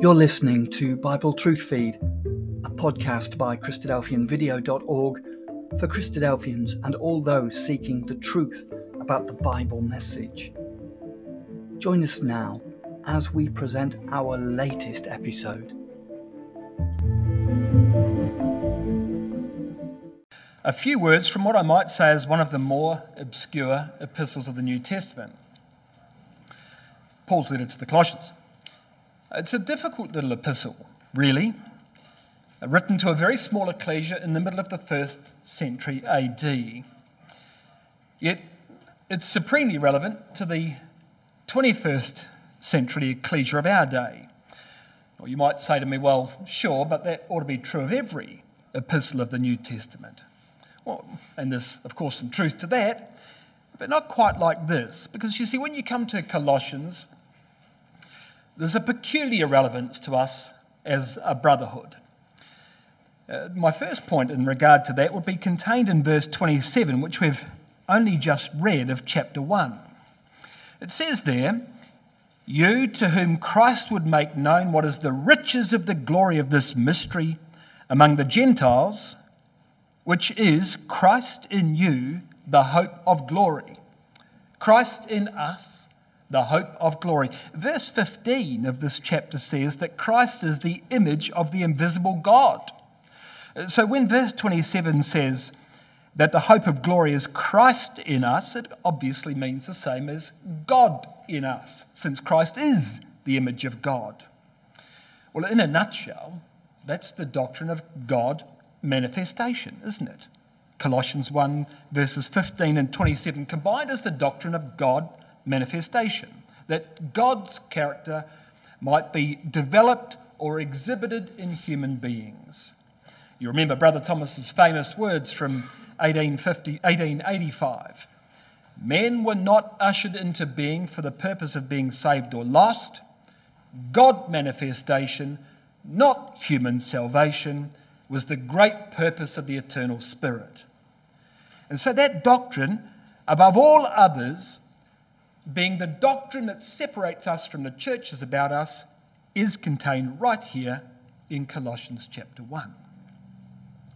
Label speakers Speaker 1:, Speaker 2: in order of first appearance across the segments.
Speaker 1: You're listening to Bible Truth Feed, a podcast by Christadelphianvideo.org for Christadelphians and all those seeking the truth about the Bible message. Join us now as we present our latest episode.
Speaker 2: A few words from what I might say is one of the more obscure epistles of the New Testament Paul's letter to the Colossians. It's a difficult little epistle, really, written to a very small ecclesia in the middle of the first century AD. Yet it's supremely relevant to the 21st century ecclesia of our day. You might say to me, well, sure, but that ought to be true of every epistle of the New Testament. Well, and there's, of course, some truth to that, but not quite like this. Because you see, when you come to Colossians, there's a peculiar relevance to us as a brotherhood. Uh, my first point in regard to that would be contained in verse 27, which we've only just read of chapter 1. It says there, You to whom Christ would make known what is the riches of the glory of this mystery among the Gentiles, which is Christ in you, the hope of glory. Christ in us, the hope of glory. Verse 15 of this chapter says that Christ is the image of the invisible God. So when verse 27 says that the hope of glory is Christ in us, it obviously means the same as God in us, since Christ is the image of God. Well, in a nutshell, that's the doctrine of God manifestation, isn't it? Colossians 1, verses 15 and 27 combined is the doctrine of God manifestation, that God's character might be developed or exhibited in human beings. You remember Brother Thomas's famous words from 1850, 1885 Men were not ushered into being for the purpose of being saved or lost. God manifestation, not human salvation, was the great purpose of the eternal Spirit. And so that doctrine, above all others, being the doctrine that separates us from the churches about us, is contained right here in Colossians chapter 1.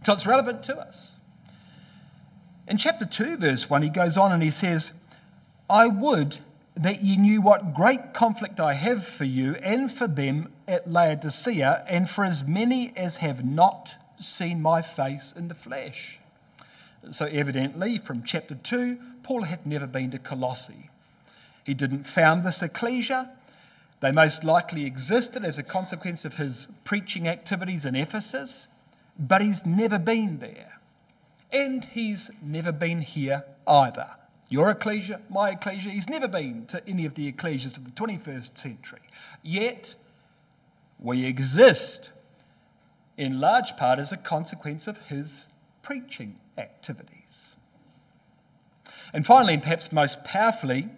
Speaker 2: So it's relevant to us. In chapter 2, verse 1, he goes on and he says, I would that ye knew what great conflict I have for you and for them at Laodicea, and for as many as have not seen my face in the flesh. So, evidently, from chapter 2, Paul had never been to Colossae. He didn't found this ecclesia. They most likely existed as a consequence of his preaching activities in Ephesus, but he's never been there. And he's never been here either. Your ecclesia, my ecclesia, he's never been to any of the ecclesias of the 21st century. Yet, we exist in large part as a consequence of his preaching activities. And finally, and perhaps most powerfully,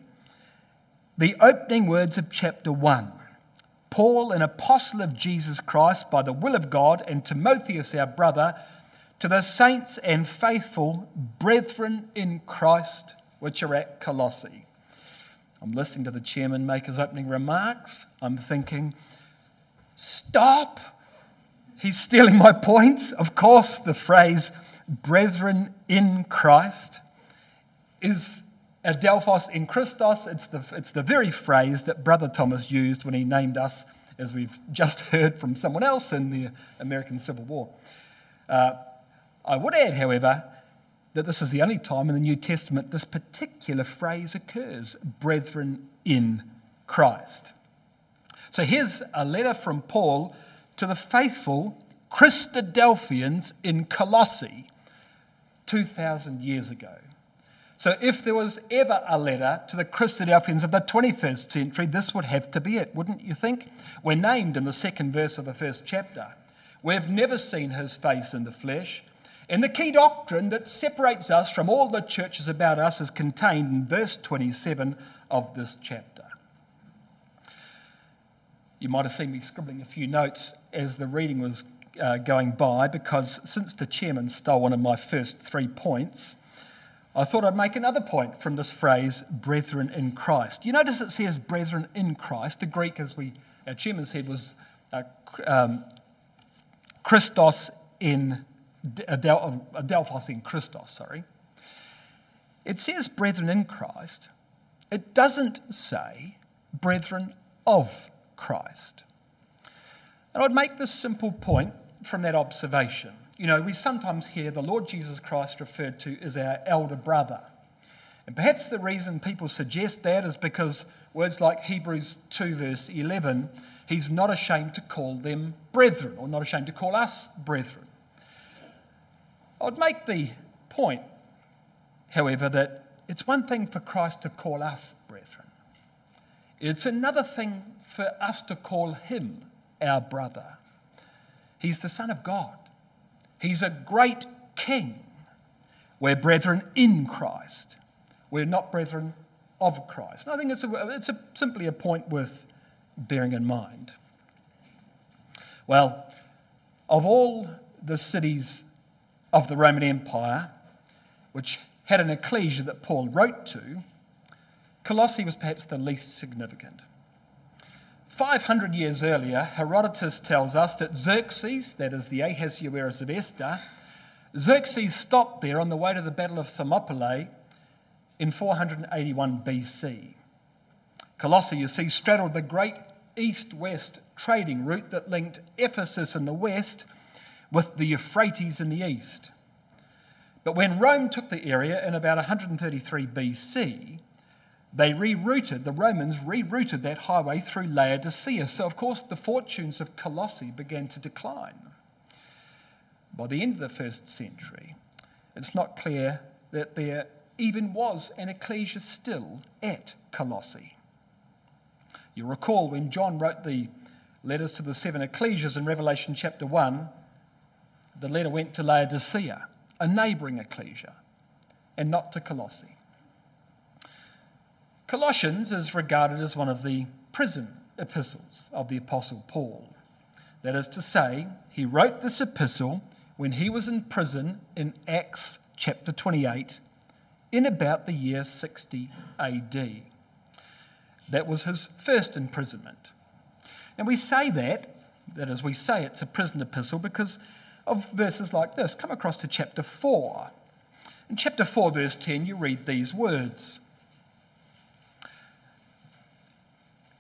Speaker 2: the opening words of chapter 1. Paul, an apostle of Jesus Christ by the will of God, and Timotheus, our brother, to the saints and faithful brethren in Christ which are at Colossae. I'm listening to the chairman make his opening remarks. I'm thinking, stop. He's stealing my points. Of course, the phrase brethren in Christ is Adelphos in Christos, it's the, it's the very phrase that Brother Thomas used when he named us, as we've just heard from someone else in the American Civil War. Uh, I would add, however, that this is the only time in the New Testament this particular phrase occurs brethren in Christ. So here's a letter from Paul to the faithful Christadelphians in Colossae 2,000 years ago. So, if there was ever a letter to the Christadelphians of the 21st century, this would have to be it, wouldn't you think? We're named in the second verse of the first chapter. We've never seen his face in the flesh. And the key doctrine that separates us from all the churches about us is contained in verse 27 of this chapter. You might have seen me scribbling a few notes as the reading was uh, going by because since the chairman stole one of my first three points, I thought I'd make another point from this phrase, brethren in Christ. You notice it says brethren in Christ. The Greek, as we, our chairman said, was uh, um, Christos in Adel- Adelphos in Christos, sorry. It says brethren in Christ. It doesn't say brethren of Christ. And I'd make this simple point from that observation. You know, we sometimes hear the Lord Jesus Christ referred to as our elder brother. And perhaps the reason people suggest that is because words like Hebrews 2, verse 11, he's not ashamed to call them brethren, or not ashamed to call us brethren. I'd make the point, however, that it's one thing for Christ to call us brethren, it's another thing for us to call him our brother. He's the Son of God, he's a great king. We're brethren in Christ. We're not brethren of Christ. And I think it's, a, it's a, simply a point worth bearing in mind. Well, of all the cities of the Roman Empire, which had an ecclesia that Paul wrote to, Colossae was perhaps the least significant. 500 years earlier, Herodotus tells us that Xerxes, that is the Ahasuerus of Esther, Xerxes stopped there on the way to the Battle of Thermopylae in 481 BC. Colossae, you see, straddled the great east west trading route that linked Ephesus in the west with the Euphrates in the east. But when Rome took the area in about 133 BC, they rerouted, the Romans rerouted that highway through Laodicea. So, of course, the fortunes of Colossae began to decline. By the end of the first century, it's not clear that there even was an ecclesia still at Colossae. You recall when John wrote the letters to the seven ecclesias in Revelation chapter 1, the letter went to Laodicea, a neighbouring ecclesia, and not to Colossae. Colossians is regarded as one of the prison epistles of the Apostle Paul. That is to say, he wrote this epistle when he was in prison in Acts chapter 28 in about the year 60 AD. That was his first imprisonment. And we say that, that is, we say it's a prison epistle because of verses like this. Come across to chapter 4. In chapter 4, verse 10, you read these words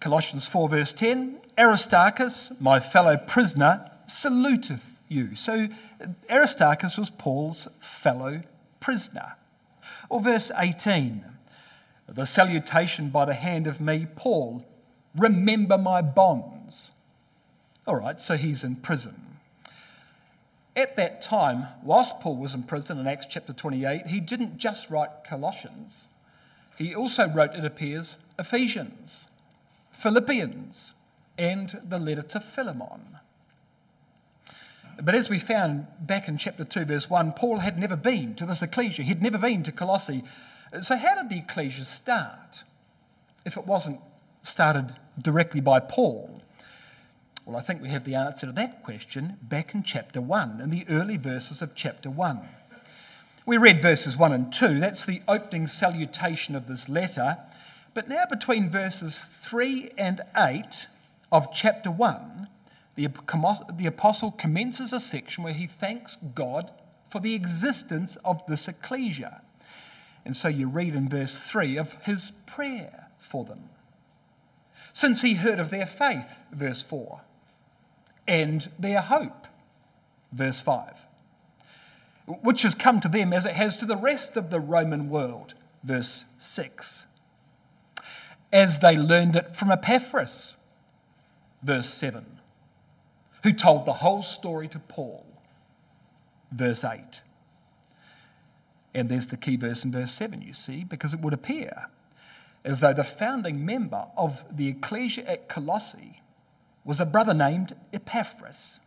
Speaker 2: Colossians 4, verse 10 Aristarchus, my fellow prisoner, saluteth you. So Aristarchus was Paul's fellow prisoner. Or verse 18 the salutation by the hand of me, Paul, remember my bonds. All right, so he's in prison. At that time, whilst Paul was in prison in Acts chapter 28, he didn't just write Colossians, he also wrote, it appears, Ephesians, Philippians, and the letter to Philemon. But as we found back in chapter 2, verse 1, Paul had never been to this ecclesia. He'd never been to Colossae. So, how did the ecclesia start if it wasn't started directly by Paul? Well, I think we have the answer to that question back in chapter 1, in the early verses of chapter 1. We read verses 1 and 2. That's the opening salutation of this letter. But now, between verses 3 and 8 of chapter 1, the, apostle commences a section where he thanks God for the existence of this ecclesia. And so you read in verse 3 of his prayer for them. Since he heard of their faith, verse 4, and their hope, verse 5, which has come to them as it has to the rest of the Roman world, verse 6, as they learned it from Epaphras, verse 7 who told the whole story to Paul. Verse 8. And there's the key verse in verse 7, you see, because it would appear as though the founding member of the ecclesia at Colossae was a brother named Epaphras.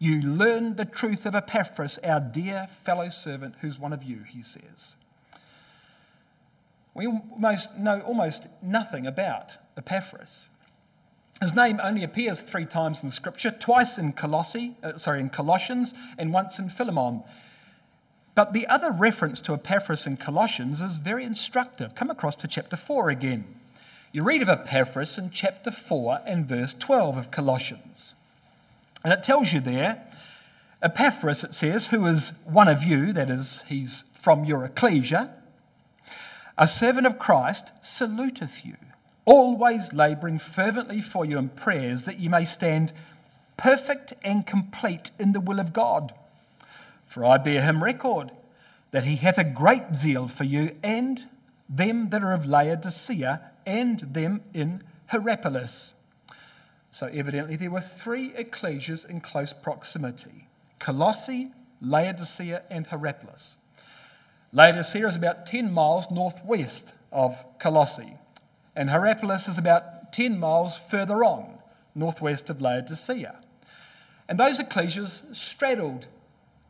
Speaker 2: You learned the truth of Epaphras, our dear fellow servant, who's one of you, he says. We almost know almost nothing about Epaphras. His name only appears three times in Scripture, twice in Colossae, uh, sorry, in Colossians, and once in Philemon. But the other reference to Epaphras in Colossians is very instructive. Come across to chapter 4 again. You read of Epaphras in chapter 4 and verse 12 of Colossians. And it tells you there, Epaphras, it says, who is one of you, that is, he's from your ecclesia, a servant of Christ, saluteth you, always labouring fervently for you in prayers, that ye may stand perfect and complete in the will of God. For I bear him record that he hath a great zeal for you and them that are of Laodicea and them in Hierapolis. So, evidently, there were three ecclesias in close proximity Colossae, Laodicea, and Hierapolis. Laodicea is about 10 miles northwest of Colossae, and Hierapolis is about 10 miles further on, northwest of Laodicea. And those ecclesias straddled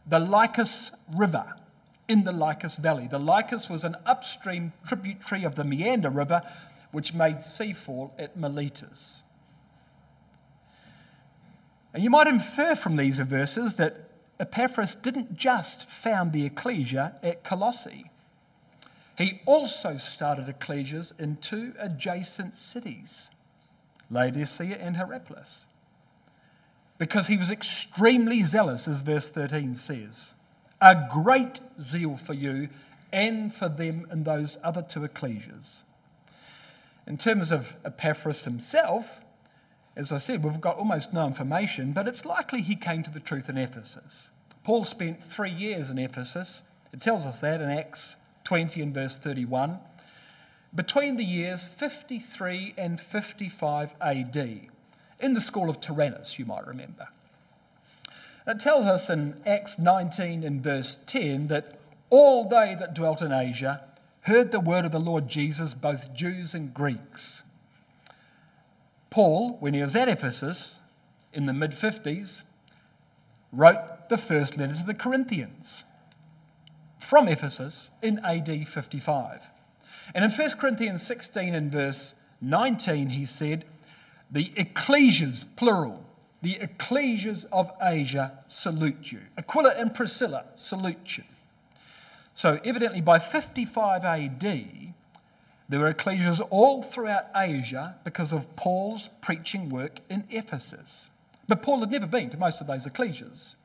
Speaker 2: the Lycus River in the Lycus Valley. The Lycus was an upstream tributary of the Meander River, which made seafall at Miletus. And you might infer from these verses that Epaphras didn't just found the ecclesia at Colossae. He also started ecclesias in two adjacent cities, Laodicea and Hierapolis, because he was extremely zealous, as verse 13 says a great zeal for you and for them in those other two ecclesias. In terms of Epaphras himself, as I said, we've got almost no information, but it's likely he came to the truth in Ephesus. Paul spent three years in Ephesus. It tells us that in Acts 20 and verse 31. Between the years 53 and 55 AD, in the school of Tyrannus, you might remember. It tells us in Acts 19 and verse 10 that all they that dwelt in Asia heard the word of the Lord Jesus, both Jews and Greeks. Paul, when he was at Ephesus in the mid 50s, wrote the first letter to the Corinthians from Ephesus in AD 55. And in 1 Corinthians 16 and verse 19, he said, The ecclesias, plural, the ecclesias of Asia salute you. Aquila and Priscilla salute you. So, evidently, by 55 AD, there were ecclesias all throughout Asia because of Paul's preaching work in Ephesus. But Paul had never been to most of those ecclesias.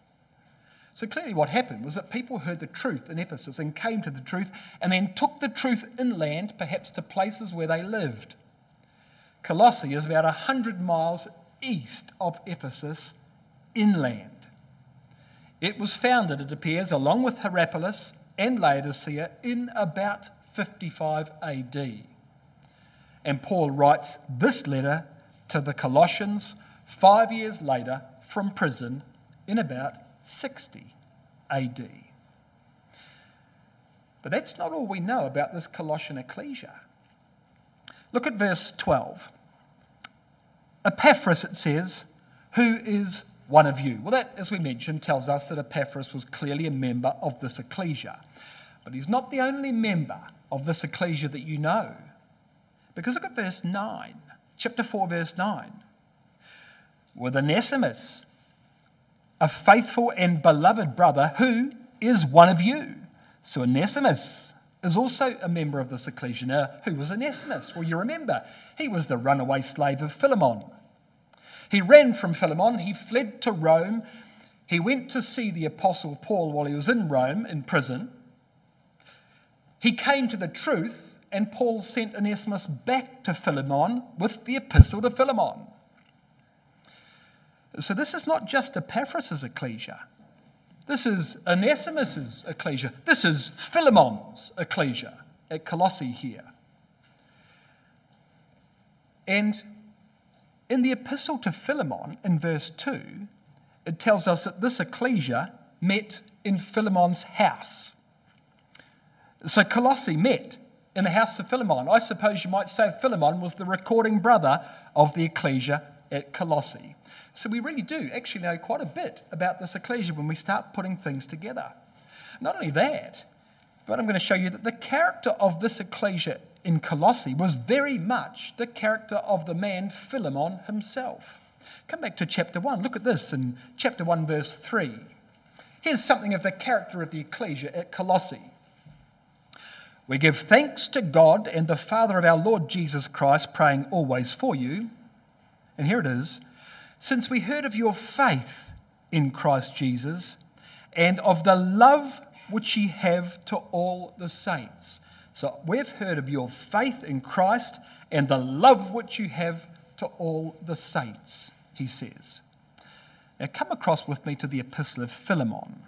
Speaker 2: So clearly, what happened was that people heard the truth in Ephesus and came to the truth and then took the truth inland, perhaps to places where they lived. Colossae is about 100 miles east of Ephesus inland. It was founded, it appears, along with Hierapolis and Laodicea in about 55 AD. And Paul writes this letter to the Colossians five years later from prison in about 60 AD. But that's not all we know about this Colossian ecclesia. Look at verse 12. Epaphras, it says, who is one of you. Well, that, as we mentioned, tells us that Epaphras was clearly a member of this ecclesia. But he's not the only member of this ecclesia that you know. Because look at verse 9, chapter 4, verse 9. With Onesimus, a faithful and beloved brother who is one of you. So Onesimus is also a member of this ecclesia. Now, who was Onesimus? Well, you remember, he was the runaway slave of Philemon. He ran from Philemon, he fled to Rome, he went to see the Apostle Paul while he was in Rome in prison. He came to the truth, and Paul sent Onesimus back to Philemon with the epistle to Philemon. So, this is not just Epaphras' ecclesia. This is Onesimus's ecclesia. This is Philemon's ecclesia at Colossae here. And in the epistle to Philemon, in verse 2, it tells us that this ecclesia met in Philemon's house. So Colossae met in the house of Philemon. I suppose you might say Philemon was the recording brother of the ecclesia at Colossae. So we really do actually know quite a bit about this ecclesia when we start putting things together. Not only that, but I'm going to show you that the character of this ecclesia in Colossae was very much the character of the man Philemon himself. Come back to chapter 1. Look at this in chapter 1, verse 3. Here's something of the character of the ecclesia at Colossae. We give thanks to God and the Father of our Lord Jesus Christ, praying always for you. And here it is since we heard of your faith in Christ Jesus and of the love which ye have to all the saints. So we've heard of your faith in Christ and the love which you have to all the saints, he says. Now come across with me to the Epistle of Philemon.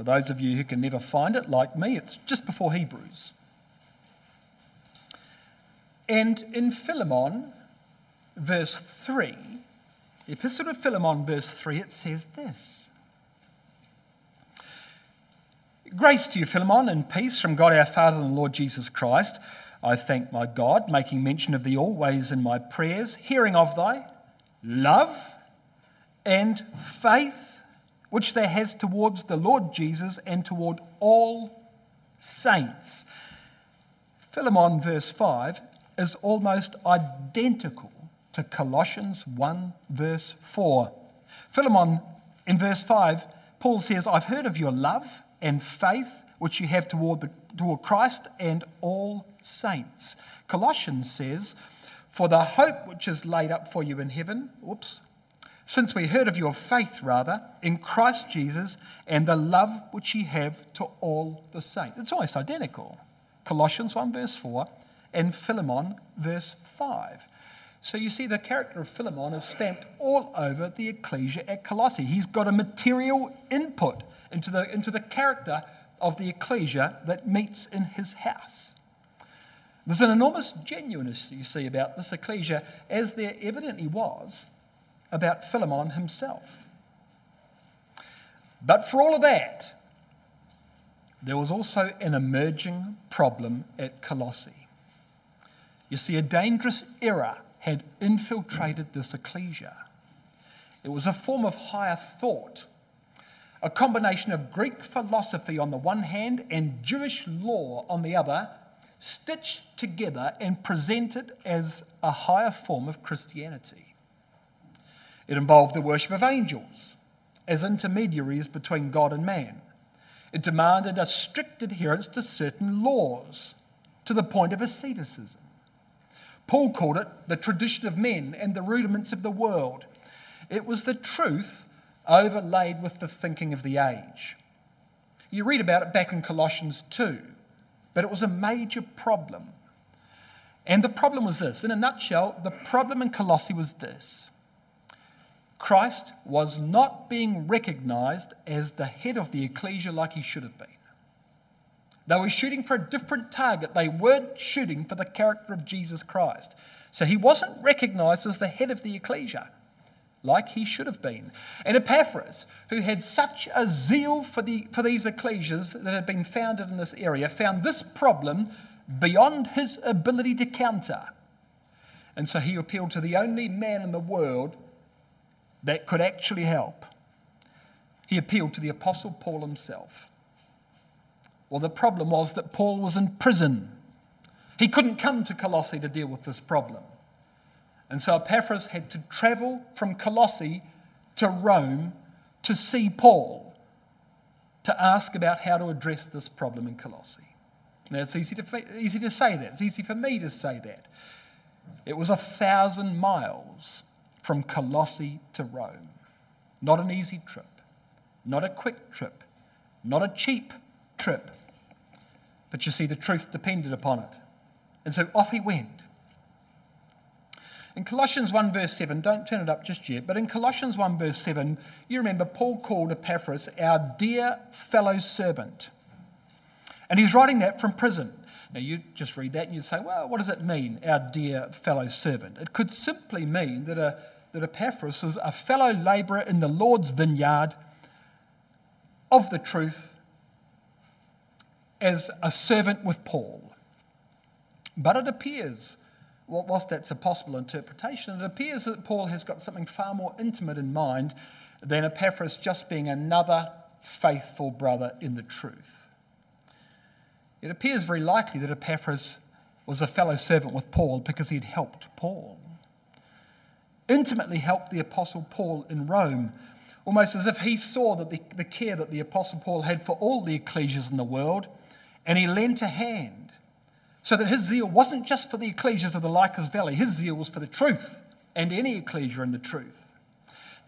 Speaker 2: For those of you who can never find it, like me, it's just before Hebrews. And in Philemon, verse 3, the Epistle of Philemon, verse 3, it says this Grace to you, Philemon, and peace from God our Father and the Lord Jesus Christ. I thank my God, making mention of thee always in my prayers, hearing of thy love and faith which thou hast towards the Lord Jesus and toward all saints. Philemon, verse 5, is almost identical to Colossians 1, verse 4. Philemon, in verse 5, Paul says, I've heard of your love and faith which you have toward, the, toward Christ and all saints. Colossians says, For the hope which is laid up for you in heaven, whoops, since we heard of your faith, rather, in Christ Jesus and the love which ye have to all the saints. It's almost identical. Colossians 1, verse 4, and Philemon, verse 5. So you see, the character of Philemon is stamped all over the ecclesia at Colossae. He's got a material input into the, into the character of the ecclesia that meets in his house. There's an enormous genuineness, you see, about this ecclesia, as there evidently was about Philemon himself. But for all of that, there was also an emerging problem at Colossae. You see, a dangerous error had infiltrated this ecclesia. It was a form of higher thought, a combination of Greek philosophy on the one hand and Jewish law on the other, stitched together and presented as a higher form of Christianity. It involved the worship of angels as intermediaries between God and man. It demanded a strict adherence to certain laws to the point of asceticism. Paul called it the tradition of men and the rudiments of the world. It was the truth overlaid with the thinking of the age. You read about it back in Colossians 2, but it was a major problem. And the problem was this in a nutshell, the problem in Colossae was this Christ was not being recognized as the head of the ecclesia like he should have been. They were shooting for a different target. They weren't shooting for the character of Jesus Christ. So he wasn't recognized as the head of the ecclesia like he should have been. And Epaphras, who had such a zeal for, the, for these ecclesias that had been founded in this area, found this problem beyond his ability to counter. And so he appealed to the only man in the world that could actually help. He appealed to the Apostle Paul himself. Well, the problem was that Paul was in prison. He couldn't come to Colossae to deal with this problem. And so Epaphras had to travel from Colossae to Rome to see Paul to ask about how to address this problem in Colossae. Now, it's easy to, easy to say that. It's easy for me to say that. It was a thousand miles from Colossae to Rome. Not an easy trip, not a quick trip, not a cheap trip. But you see, the truth depended upon it. And so off he went. In Colossians 1, verse 7, don't turn it up just yet, but in Colossians 1, verse 7, you remember Paul called Epaphras our dear fellow servant. And he's writing that from prison. Now, you just read that and you say, well, what does it mean, our dear fellow servant? It could simply mean that, a, that Epaphras is a fellow labourer in the Lord's vineyard of the truth as a servant with Paul. But it appears, whilst that's a possible interpretation, it appears that Paul has got something far more intimate in mind than Epaphras just being another faithful brother in the truth. It appears very likely that Epaphras was a fellow servant with Paul because he had helped Paul. Intimately helped the Apostle Paul in Rome, almost as if he saw that the, the care that the Apostle Paul had for all the ecclesias in the world, and he lent a hand so that his zeal wasn't just for the ecclesias of the Lycus Valley, his zeal was for the truth and any ecclesia in the truth.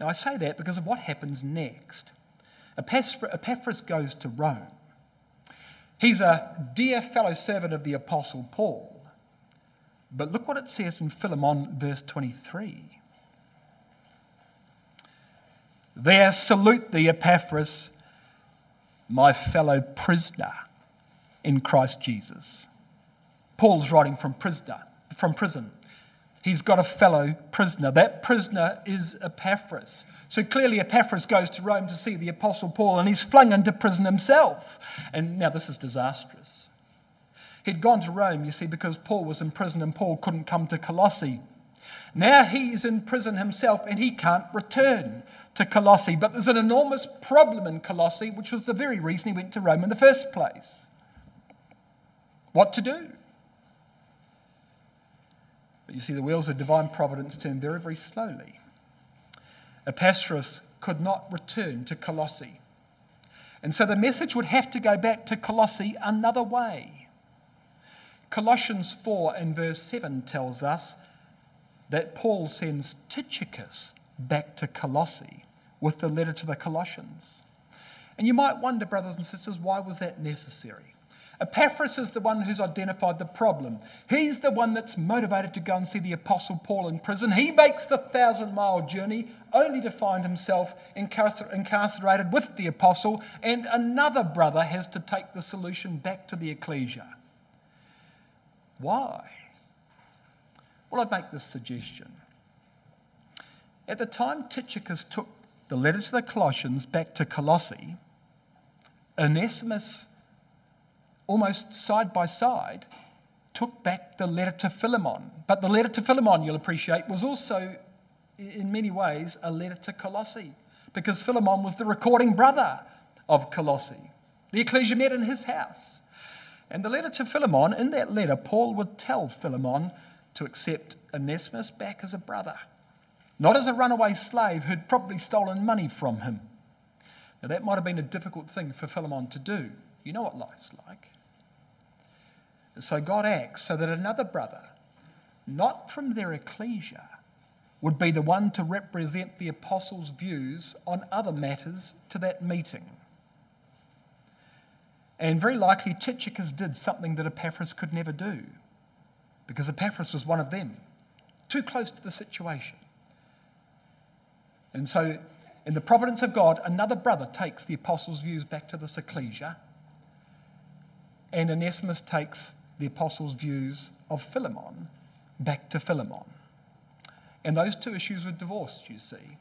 Speaker 2: Now, I say that because of what happens next. Epaphras goes to Rome. He's a dear fellow servant of the Apostle Paul. But look what it says in Philemon, verse 23. There salute thee, Epaphras, my fellow prisoner in Christ Jesus. Paul's writing from prisoner, from prison. He's got a fellow prisoner. That prisoner is Epaphras. So clearly, Epaphras goes to Rome to see the Apostle Paul, and he's flung into prison himself. And now this is disastrous. He'd gone to Rome, you see, because Paul was in prison and Paul couldn't come to Colossae. Now he's in prison himself and he can't return to Colossae. But there's an enormous problem in Colossae, which was the very reason he went to Rome in the first place. What to do? But you see, the wheels of divine providence turn very, very slowly. Epaphras could not return to Colossae. And so the message would have to go back to Colossae another way. Colossians 4 and verse 7 tells us that Paul sends Tychicus back to Colossae with the letter to the Colossians. And you might wonder, brothers and sisters, why was that necessary? Epaphras is the one who's identified the problem. He's the one that's motivated to go and see the Apostle Paul in prison. He makes the thousand mile journey only to find himself incarcerated with the Apostle, and another brother has to take the solution back to the ecclesia. Why? Well, I'd make this suggestion. At the time Tychicus took the letter to the Colossians back to Colossae, Onesimus, almost side by side, took back the letter to Philemon. But the letter to Philemon, you'll appreciate, was also, in many ways, a letter to Colossae, because Philemon was the recording brother of Colossae. The ecclesia met in his house. And the letter to Philemon, in that letter, Paul would tell Philemon to accept Onesimus back as a brother, not as a runaway slave who'd probably stolen money from him. Now, that might have been a difficult thing for Philemon to do. You know what life's like. So God acts so that another brother, not from their ecclesia, would be the one to represent the apostles' views on other matters to that meeting. And very likely, Tychicus did something that Epaphras could never do, because Epaphras was one of them, too close to the situation. And so, in the providence of God, another brother takes the apostles' views back to the ecclesia, and Onesimus takes the apostles' views of Philemon back to Philemon. And those two issues were divorced, you see,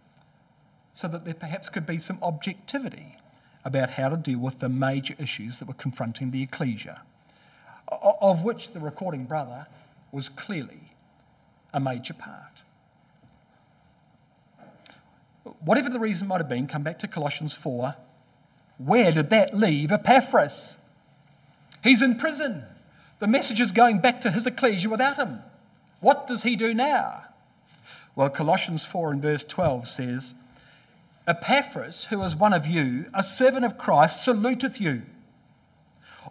Speaker 2: so that there perhaps could be some objectivity about how to deal with the major issues that were confronting the ecclesia, of which the recording brother was clearly a major part. Whatever the reason might have been, come back to Colossians 4. Where did that leave Epaphras? He's in prison. The message is going back to his ecclesia without him. What does he do now? Well, Colossians 4 and verse 12 says, Epaphras, who is one of you, a servant of Christ, saluteth you,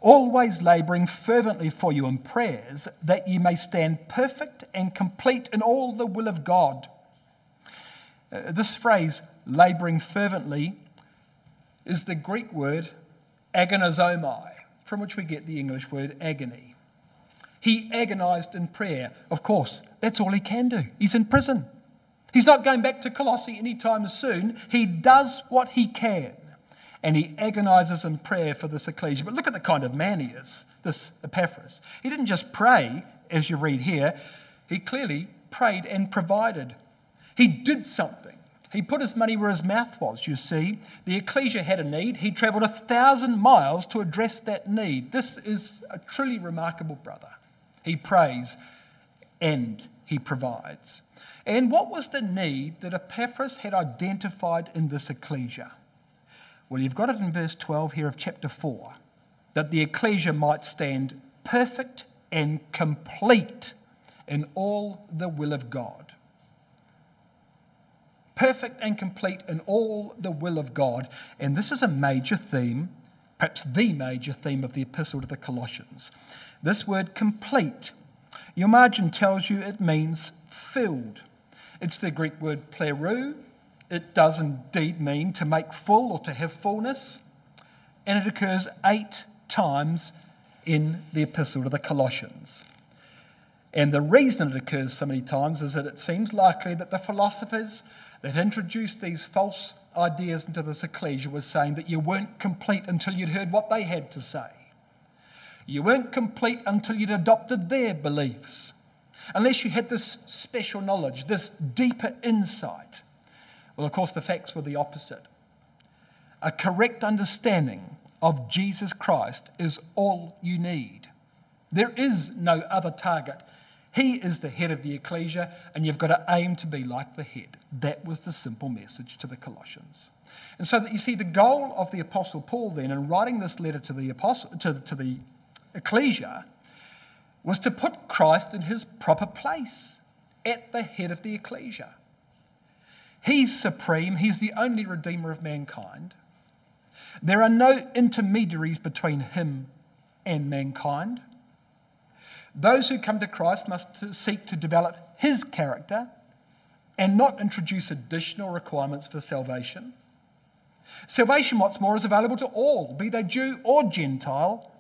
Speaker 2: always labouring fervently for you in prayers, that ye may stand perfect and complete in all the will of God. Uh, this phrase, labouring fervently, is the Greek word agonizomai, from which we get the English word agony. He agonized in prayer. Of course, that's all he can do. He's in prison. He's not going back to Colossae anytime soon. He does what he can. And he agonizes in prayer for this ecclesia. But look at the kind of man he is, this Epaphras. He didn't just pray, as you read here, he clearly prayed and provided. He did something. He put his money where his mouth was, you see. The ecclesia had a need. He travelled a thousand miles to address that need. This is a truly remarkable brother. He prays and he provides. And what was the need that Epaphras had identified in this ecclesia? Well, you've got it in verse 12 here of chapter 4 that the ecclesia might stand perfect and complete in all the will of God. Perfect and complete in all the will of God. And this is a major theme perhaps the major theme of the epistle to the Colossians. This word complete, your margin tells you it means filled. It's the Greek word pleroo. It does indeed mean to make full or to have fullness, and it occurs eight times in the epistle to the Colossians. And the reason it occurs so many times is that it seems likely that the philosophers that introduced these false ideas into this ecclesia was saying that you weren't complete until you'd heard what they had to say. You weren't complete until you'd adopted their beliefs, unless you had this special knowledge, this deeper insight. Well, of course, the facts were the opposite. A correct understanding of Jesus Christ is all you need. There is no other target. He is the head of the ecclesia, and you've got to aim to be like the head. That was the simple message to the Colossians. And so that you see the goal of the Apostle Paul then in writing this letter to the apostle to, to the ecclesia was to put Christ in his proper place at the head of the ecclesia. He's supreme, he's the only redeemer of mankind. There are no intermediaries between him and mankind. Those who come to Christ must seek to develop his character and not introduce additional requirements for salvation. Salvation, what's more, is available to all, be they Jew or Gentile,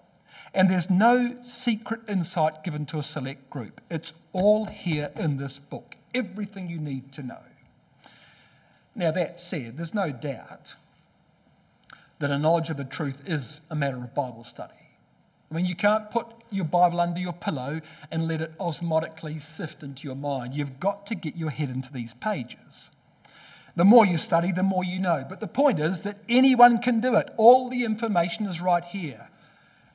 Speaker 2: and there's no secret insight given to a select group. It's all here in this book, everything you need to know. Now, that said, there's no doubt that a knowledge of the truth is a matter of Bible study. I mean, you can't put your Bible under your pillow and let it osmotically sift into your mind. You've got to get your head into these pages. The more you study, the more you know. But the point is that anyone can do it. All the information is right here.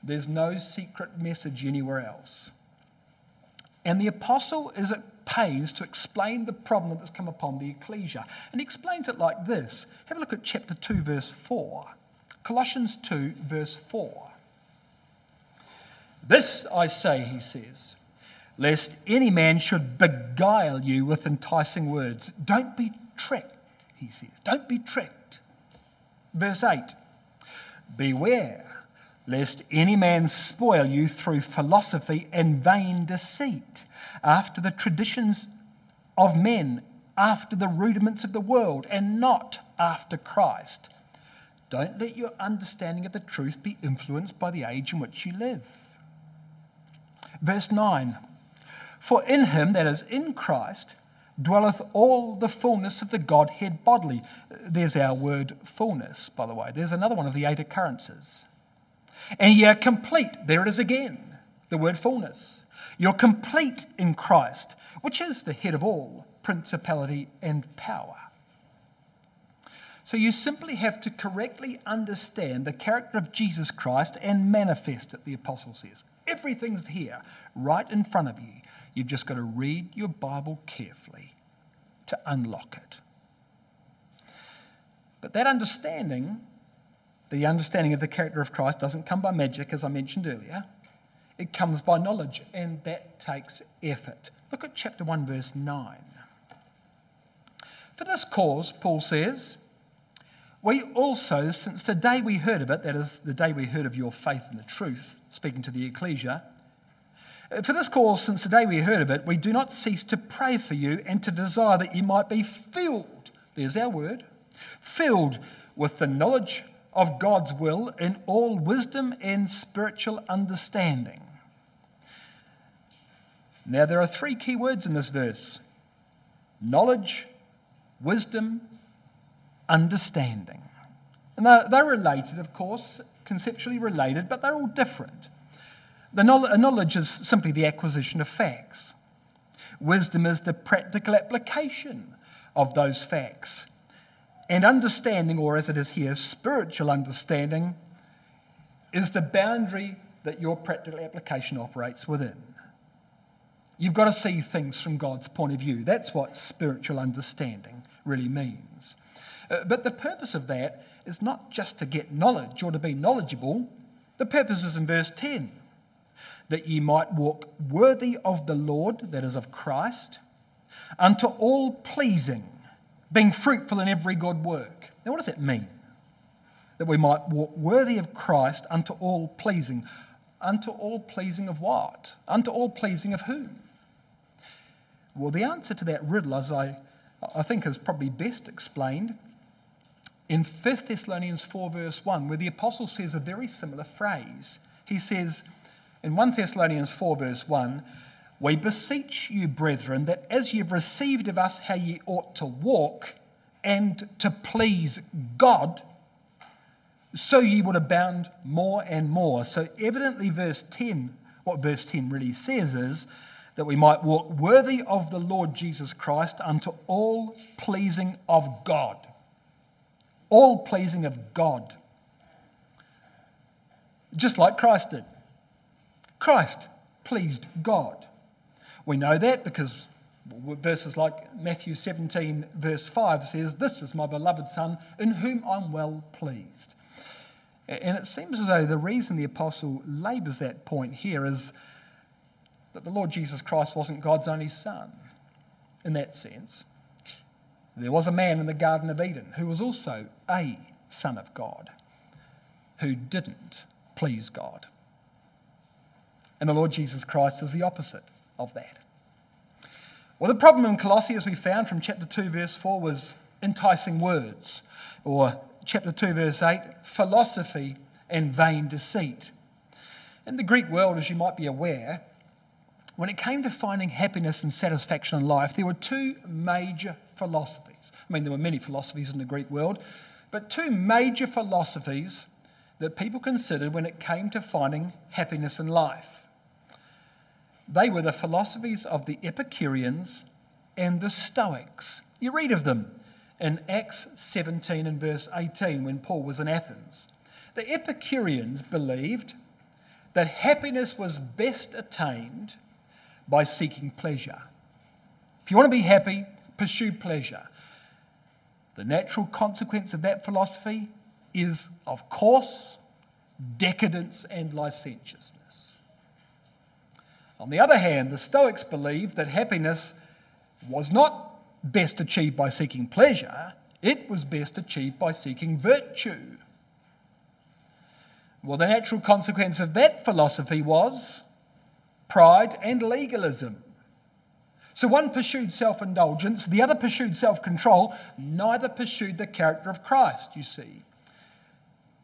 Speaker 2: There's no secret message anywhere else. And the apostle is at pains to explain the problem that's come upon the ecclesia. And he explains it like this. Have a look at chapter 2, verse 4. Colossians 2, verse 4. This I say, he says, lest any man should beguile you with enticing words. Don't be tricked, he says. Don't be tricked. Verse 8 Beware lest any man spoil you through philosophy and vain deceit, after the traditions of men, after the rudiments of the world, and not after Christ. Don't let your understanding of the truth be influenced by the age in which you live. Verse 9 For in him, that is, in Christ, dwelleth all the fullness of the Godhead bodily. There's our word fullness, by the way. There's another one of the eight occurrences. And ye are complete. There it is again, the word fullness. You're complete in Christ, which is the head of all principality and power. So you simply have to correctly understand the character of Jesus Christ and manifest it, the apostle says. Everything's here, right in front of you. You've just got to read your Bible carefully to unlock it. But that understanding, the understanding of the character of Christ, doesn't come by magic, as I mentioned earlier. It comes by knowledge, and that takes effort. Look at chapter 1, verse 9. For this cause, Paul says, we also, since the day we heard of it, that is, the day we heard of your faith in the truth, speaking to the ecclesia, uh, for this cause, since the day we heard of it, we do not cease to pray for you and to desire that you might be filled, there's our word, filled with the knowledge of God's will in all wisdom and spiritual understanding. Now, there are three key words in this verse knowledge, wisdom, understanding. And they're, they're related, of course, conceptually related, but they're all different. The knowledge is simply the acquisition of facts. Wisdom is the practical application of those facts. And understanding, or as it is here, spiritual understanding, is the boundary that your practical application operates within. You've got to see things from God's point of view. That's what spiritual understanding really means. Uh, but the purpose of that is not just to get knowledge or to be knowledgeable. The purpose is in verse 10 that ye might walk worthy of the Lord, that is, of Christ, unto all pleasing, being fruitful in every good work. Now, what does that mean? that we might walk worthy of Christ unto all pleasing. Unto all pleasing of what? Unto all pleasing of whom? Well, the answer to that riddle, as I, I think, is probably best explained in 1 Thessalonians 4, verse 1, where the apostle says a very similar phrase. He says in 1 Thessalonians 4, verse 1, We beseech you, brethren, that as ye have received of us how ye ought to walk and to please God, so ye would abound more and more. So, evidently, verse 10, what verse 10 really says is that we might walk worthy of the Lord Jesus Christ unto all pleasing of God. All pleasing of God. Just like Christ did. Christ pleased God. We know that because verses like Matthew 17, verse 5 says, This is my beloved Son, in whom I'm well pleased. And it seems as though the reason the apostle labours that point here is that the Lord Jesus Christ wasn't God's only Son in that sense. There was a man in the Garden of Eden who was also a Son of God, who didn't please God. And the Lord Jesus Christ is the opposite of that. Well, the problem in Colossae, as we found from chapter 2, verse 4, was enticing words, or chapter 2, verse 8, philosophy and vain deceit. In the Greek world, as you might be aware, when it came to finding happiness and satisfaction in life, there were two major philosophies. I mean, there were many philosophies in the Greek world, but two major philosophies that people considered when it came to finding happiness in life. They were the philosophies of the Epicureans and the Stoics. You read of them in Acts 17 and verse 18 when Paul was in Athens. The Epicureans believed that happiness was best attained by seeking pleasure. If you want to be happy, pursue pleasure. The natural consequence of that philosophy is, of course, decadence and licentiousness. On the other hand, the Stoics believed that happiness was not best achieved by seeking pleasure, it was best achieved by seeking virtue. Well, the natural consequence of that philosophy was pride and legalism. So one pursued self indulgence, the other pursued self control, neither pursued the character of Christ, you see.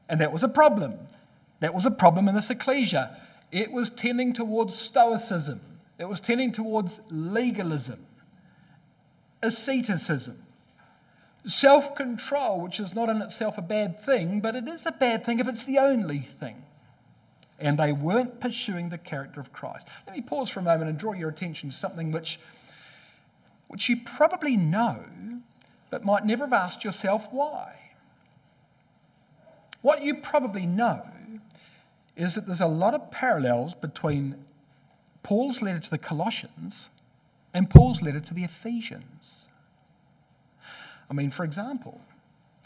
Speaker 2: And that was a problem. That was a problem in this ecclesia. It was tending towards Stoicism, it was tending towards legalism, asceticism, self control, which is not in itself a bad thing, but it is a bad thing if it's the only thing. And they weren't pursuing the character of Christ. Let me pause for a moment and draw your attention to something which, which you probably know, but might never have asked yourself why. What you probably know is that there's a lot of parallels between Paul's letter to the Colossians and Paul's letter to the Ephesians. I mean, for example,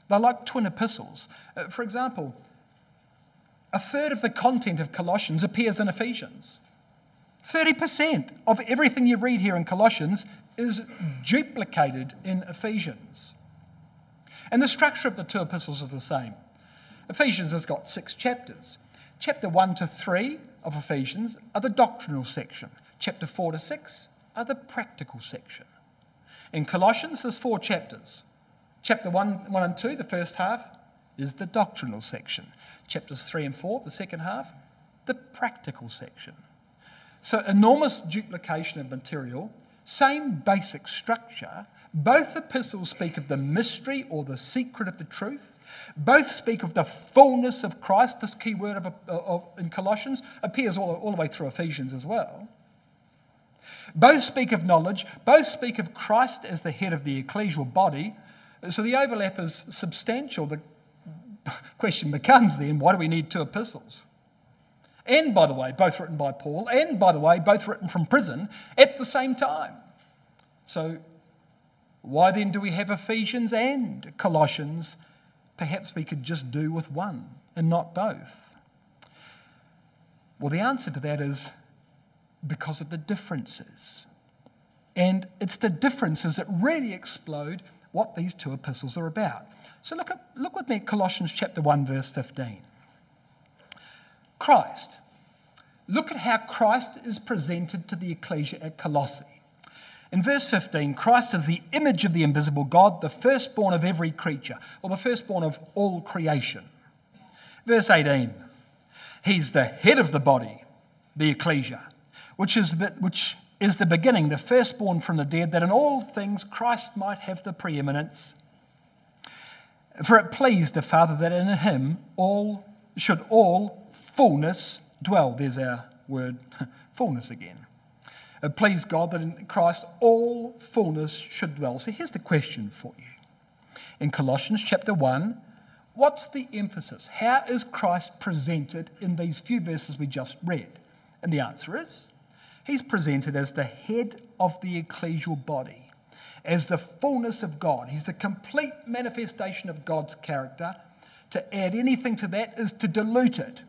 Speaker 2: they're like twin epistles. Uh, for example, a third of the content of Colossians appears in Ephesians. 30% of everything you read here in Colossians is duplicated in Ephesians. And the structure of the two epistles is the same. Ephesians has got six chapters. Chapter 1 to 3 of Ephesians are the doctrinal section. Chapter 4 to 6 are the practical section. In Colossians, there's four chapters. Chapter 1, 1 and 2, the first half, is the doctrinal section. Chapters 3 and 4, the second half, the practical section. So, enormous duplication of material, same basic structure. Both epistles speak of the mystery or the secret of the truth. Both speak of the fullness of Christ. This key word of, of, in Colossians appears all, all the way through Ephesians as well. Both speak of knowledge. Both speak of Christ as the head of the ecclesial body. So the overlap is substantial. The question becomes then why do we need two epistles? And by the way, both written by Paul, and by the way, both written from prison at the same time. So, why then do we have Ephesians and Colossians perhaps we could just do with one and not both? Well, the answer to that is because of the differences. And it's the differences that really explode what these two epistles are about. So look, at, look with me at Colossians chapter 1, verse 15. Christ. Look at how Christ is presented to the ecclesia at Colossae. In verse 15, Christ is the image of the invisible God, the firstborn of every creature, or the firstborn of all creation. Verse 18, He's the head of the body, the ecclesia, which is, which is the beginning, the firstborn from the dead, that in all things Christ might have the preeminence. For it pleased the Father that in him all should all fullness dwell. There's our word, fullness again. It pleased God that in Christ all fullness should dwell. So here's the question for you. In Colossians chapter 1, what's the emphasis? How is Christ presented in these few verses we just read? And the answer is he's presented as the head of the ecclesial body, as the fullness of God. He's the complete manifestation of God's character. To add anything to that is to dilute it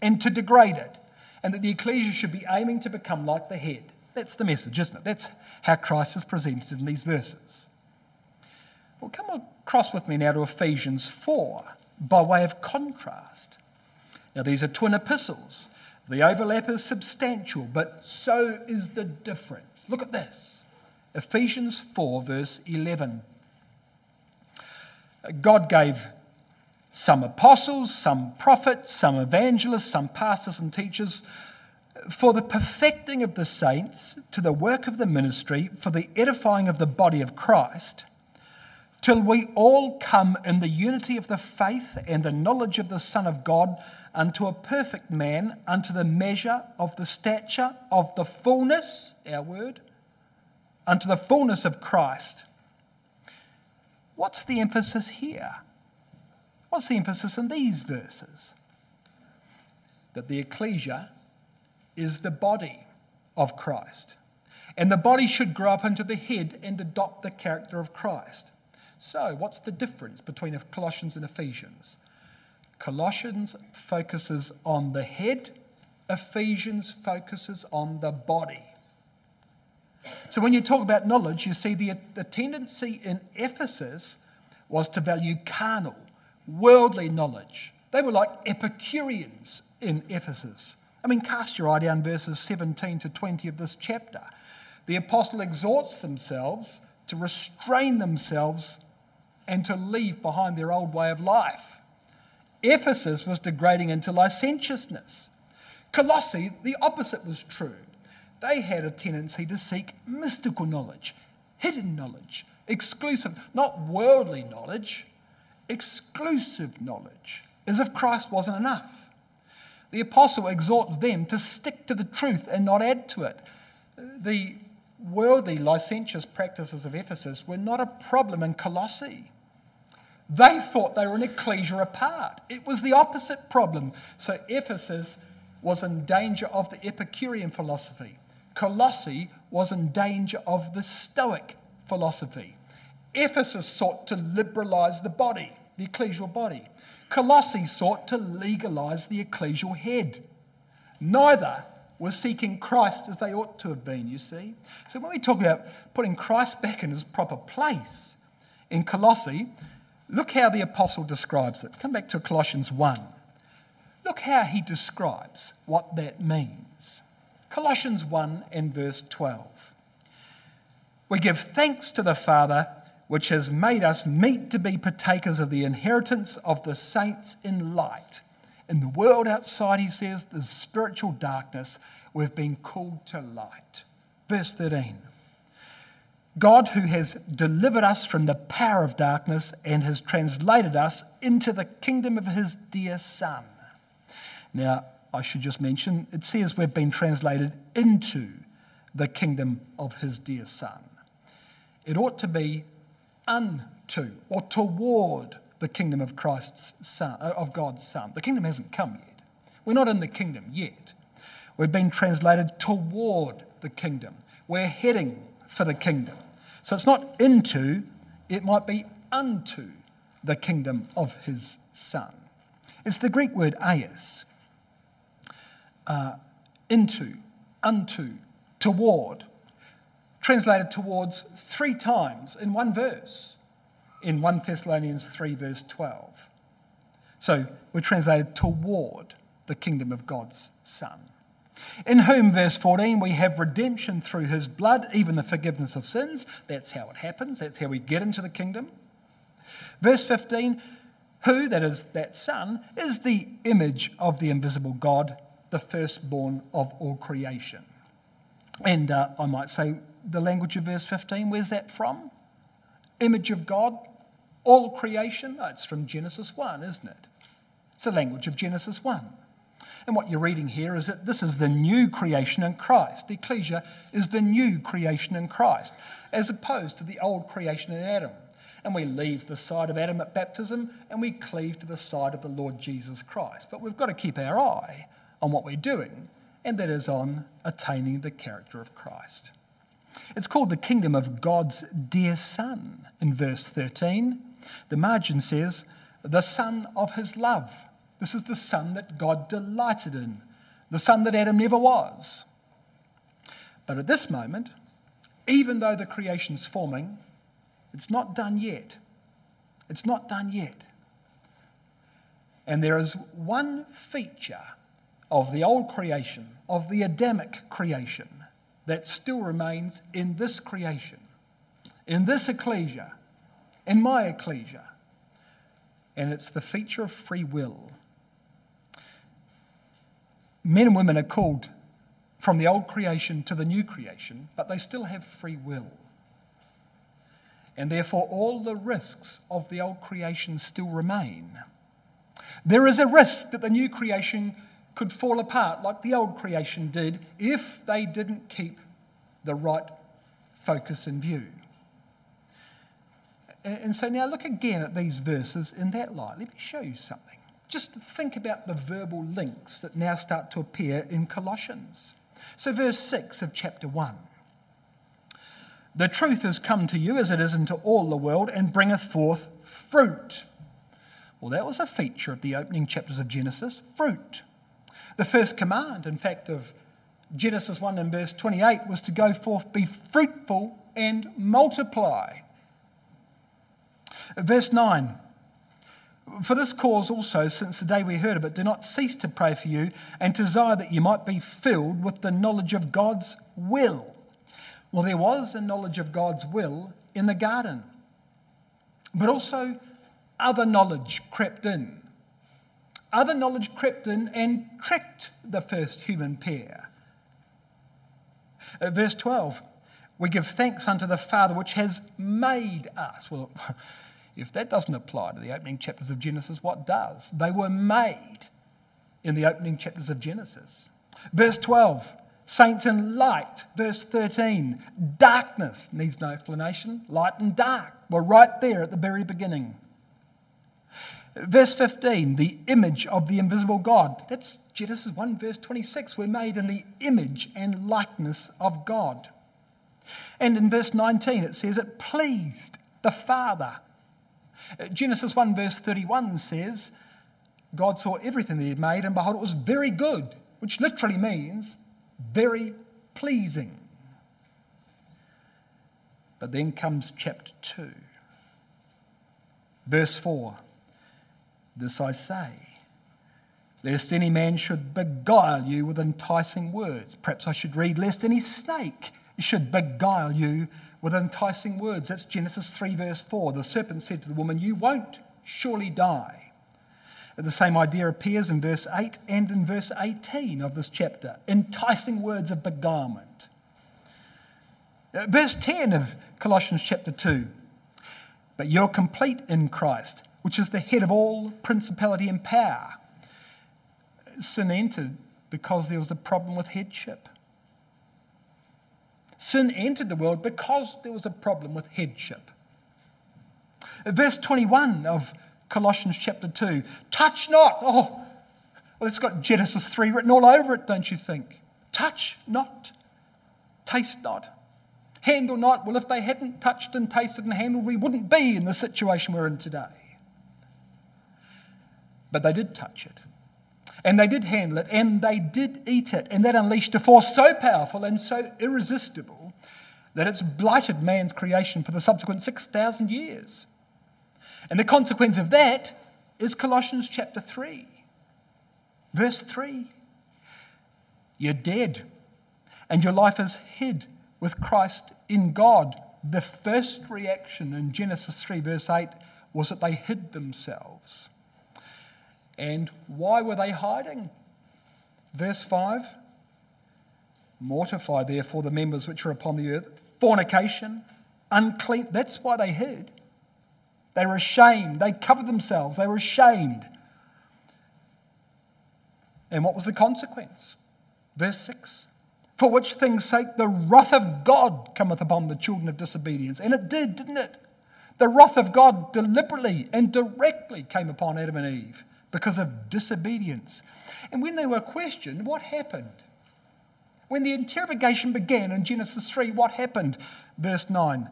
Speaker 2: and to degrade it, and that the ecclesia should be aiming to become like the head. That's the message, isn't it? That's how Christ is presented in these verses. Well, come across with me now to Ephesians 4 by way of contrast. Now, these are twin epistles. The overlap is substantial, but so is the difference. Look at this Ephesians 4, verse 11. God gave some apostles, some prophets, some evangelists, some pastors and teachers for the perfecting of the saints, to the work of the ministry, for the edifying of the body of Christ, till we all come in the unity of the faith and the knowledge of the Son of God unto a perfect man, unto the measure of the stature of the fullness, our word, unto the fullness of Christ. What's the emphasis here? What's the emphasis in these verses? That the ecclesia is the body of Christ. And the body should grow up into the head and adopt the character of Christ. So, what's the difference between Colossians and Ephesians? Colossians focuses on the head, Ephesians focuses on the body. So, when you talk about knowledge, you see the, the tendency in Ephesus was to value carnal, worldly knowledge. They were like Epicureans in Ephesus. I mean, cast your eye down verses 17 to 20 of this chapter. The apostle exhorts themselves to restrain themselves and to leave behind their old way of life. Ephesus was degrading into licentiousness. Colossae, the opposite was true. They had a tendency to seek mystical knowledge, hidden knowledge, exclusive, not worldly knowledge, exclusive knowledge, as if Christ wasn't enough. The apostle exhorts them to stick to the truth and not add to it. The worldly, licentious practices of Ephesus were not a problem in Colossae. They thought they were an ecclesia apart. It was the opposite problem. So Ephesus was in danger of the Epicurean philosophy. Colossae was in danger of the Stoic philosophy. Ephesus sought to liberalize the body, the ecclesial body. Colossae sought to legalize the ecclesial head. Neither were seeking Christ as they ought to have been, you see. So when we talk about putting Christ back in his proper place in Colossae, look how the apostle describes it. Come back to Colossians 1. Look how he describes what that means. Colossians 1 and verse 12. We give thanks to the Father which has made us meet to be partakers of the inheritance of the saints in light. In the world outside, he says, the spiritual darkness, we've been called to light. Verse 13 God, who has delivered us from the power of darkness and has translated us into the kingdom of his dear Son. Now, I should just mention, it says we've been translated into the kingdom of his dear Son. It ought to be unto or toward the kingdom of Christ's son, uh, of God's Son. The kingdom hasn't come yet. We're not in the kingdom yet. We've been translated toward the kingdom. We're heading for the kingdom. So it's not into, it might be unto the kingdom of his Son. It's the Greek word eis. Uh, into, unto, toward translated towards three times in one verse. in 1 Thessalonians 3, verse 12. So we're translated toward the kingdom of God's Son. In whom, verse 14, we have redemption through his blood, even the forgiveness of sins. That's how it happens, that's how we get into the kingdom. Verse 15, who, that is that Son, is the image of the invisible God, the firstborn of all creation. And uh, I might say, the language of verse 15, where's that from? Image of God, all creation? Oh, it's from Genesis 1, isn't it? It's the language of Genesis 1. And what you're reading here is that this is the new creation in Christ. The ecclesia is the new creation in Christ, as opposed to the old creation in Adam. And we leave the side of Adam at baptism and we cleave to the side of the Lord Jesus Christ. But we've got to keep our eye on what we're doing, and that is on attaining the character of Christ. It's called the kingdom of God's dear Son in verse 13. The margin says, the Son of his love. This is the Son that God delighted in, the Son that Adam never was. But at this moment, even though the creation's forming, it's not done yet. It's not done yet. And there is one feature of the old creation, of the Adamic creation, that still remains in this creation, in this ecclesia, in my ecclesia. And it's the feature of free will. Men and women are called from the old creation to the new creation, but they still have free will. And therefore, all the risks of the old creation still remain. There is a risk that the new creation could fall apart like the old creation did if they didn't keep the right focus in view. And so now look again at these verses in that light. Let me show you something. Just think about the verbal links that now start to appear in Colossians. So, verse 6 of chapter 1 The truth has come to you as it is into all the world and bringeth forth fruit. Well, that was a feature of the opening chapters of Genesis fruit. The first command, in fact, of Genesis 1 and verse 28 was to go forth, be fruitful, and multiply. Verse 9 For this cause also, since the day we heard of it, do not cease to pray for you and desire that you might be filled with the knowledge of God's will. Well, there was a knowledge of God's will in the garden, but also other knowledge crept in. Other knowledge crept in and tricked the first human pair. Uh, verse 12, we give thanks unto the Father which has made us. Well, if that doesn't apply to the opening chapters of Genesis, what does? They were made in the opening chapters of Genesis. Verse 12, saints in light. Verse 13, darkness needs no explanation. Light and dark were right there at the very beginning. Verse 15, the image of the invisible God. That's Genesis 1, verse 26. We're made in the image and likeness of God. And in verse 19, it says, It pleased the Father Genesis 1, verse 31 says, God saw everything that He had made, and behold, it was very good, which literally means very pleasing. But then comes chapter 2, verse 4. This I say, lest any man should beguile you with enticing words. Perhaps I should read, lest any snake should beguile you with enticing words. That's Genesis 3, verse 4. The serpent said to the woman, You won't surely die. The same idea appears in verse 8 and in verse 18 of this chapter enticing words of beguilement. Uh, verse 10 of Colossians chapter 2 But you're complete in Christ, which is the head of all principality and power. Sin entered because there was a problem with headship. Sin entered the world because there was a problem with headship. Verse 21 of Colossians chapter 2 touch not. Oh, well, it's got Genesis 3 written all over it, don't you think? Touch not, taste not, handle not. Well, if they hadn't touched and tasted and handled, we wouldn't be in the situation we're in today. But they did touch it. And they did handle it and they did eat it. And that unleashed a force so powerful and so irresistible that it's blighted man's creation for the subsequent 6,000 years. And the consequence of that is Colossians chapter 3, verse 3. You're dead, and your life is hid with Christ in God. The first reaction in Genesis 3, verse 8, was that they hid themselves. And why were they hiding? Verse 5 Mortify therefore the members which are upon the earth, fornication, unclean. That's why they hid. They were ashamed. They covered themselves. They were ashamed. And what was the consequence? Verse 6 For which things' sake the wrath of God cometh upon the children of disobedience. And it did, didn't it? The wrath of God deliberately and directly came upon Adam and Eve because of disobedience. And when they were questioned, what happened? When the interrogation began in Genesis 3, what happened? Verse 9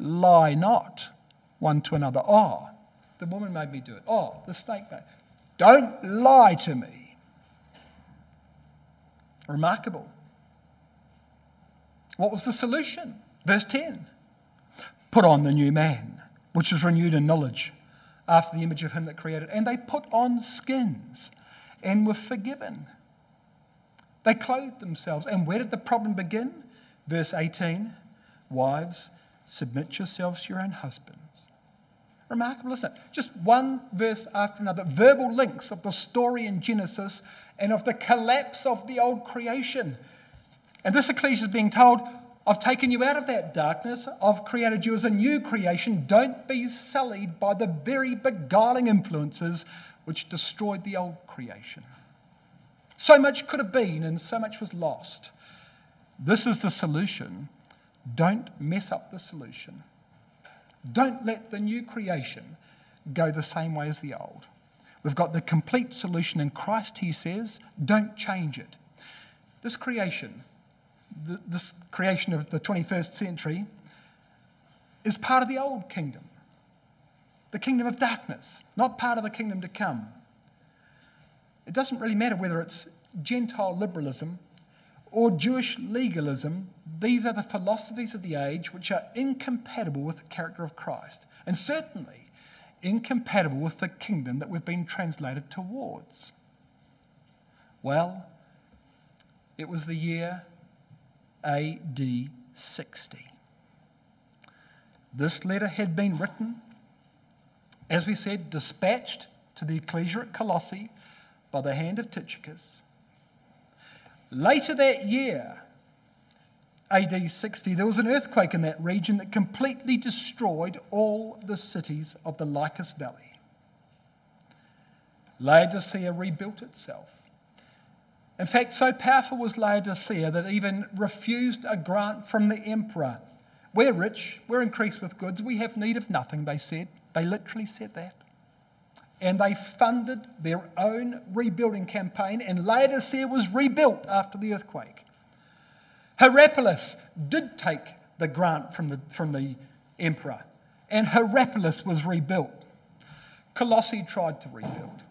Speaker 2: Lie not one to another. Oh, the woman made me do it. Oh, the snake made. Don't lie to me. Remarkable. What was the solution? Verse 10 Put on the new man, which is renewed in knowledge after the image of him that created. And they put on skins and were forgiven. They clothed themselves. And where did the problem begin? Verse 18 Wives, submit yourselves to your own husbands. Remarkable, isn't it? Just one verse after another, verbal links of the story in Genesis and of the collapse of the old creation. And this ecclesia is being told, I've taken you out of that darkness. I've created you as a new creation. Don't be sullied by the very beguiling influences which destroyed the old creation. So much could have been, and so much was lost. This is the solution. Don't mess up the solution. Don't let the new creation go the same way as the old. We've got the complete solution in Christ, he says. Don't change it. This creation, this creation of the 21st century is part of the old kingdom, the kingdom of darkness, not part of the kingdom to come. It doesn't really matter whether it's Gentile liberalism or Jewish legalism. These are the philosophies of the age which are incompatible with the character of Christ, and certainly incompatible with the kingdom that we've been translated towards. Well, it was the year AD 60. This letter had been written, as we said, dispatched to the ecclesia at Colossae by the hand of Tychicus. Later that year, AD 60, there was an earthquake in that region that completely destroyed all the cities of the Lycus Valley. Laodicea rebuilt itself. In fact, so powerful was Laodicea that even refused a grant from the emperor. We're rich, we're increased with goods, we have need of nothing, they said. They literally said that. And they funded their own rebuilding campaign, and Laodicea was rebuilt after the earthquake. Hierapolis did take the grant from the, from the emperor, and Hierapolis was rebuilt. Colossae tried to rebuild,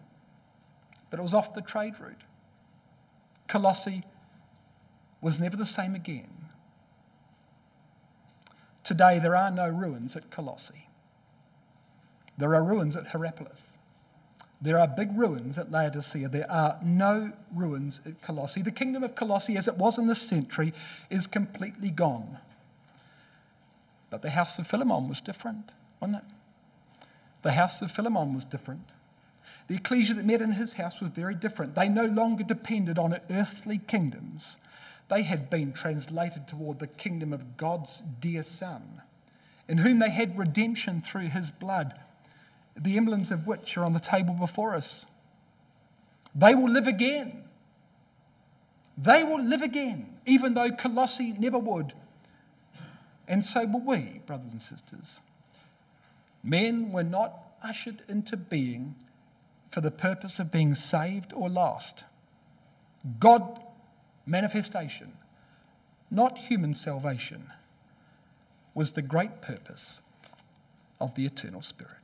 Speaker 2: but it was off the trade route. Colossae was never the same again. Today, there are no ruins at Colossae. There are ruins at Hierapolis. There are big ruins at Laodicea. There are no ruins at Colossae. The kingdom of Colossae, as it was in this century, is completely gone. But the house of Philemon was different, wasn't it? The house of Philemon was different. The ecclesia that met in his house was very different. They no longer depended on earthly kingdoms, they had been translated toward the kingdom of God's dear Son, in whom they had redemption through his blood, the emblems of which are on the table before us. They will live again. They will live again, even though Colossae never would. And so will we, brothers and sisters. Men were not ushered into being for the purpose of being saved or lost. God manifestation, not human salvation, was the great purpose of the eternal Spirit.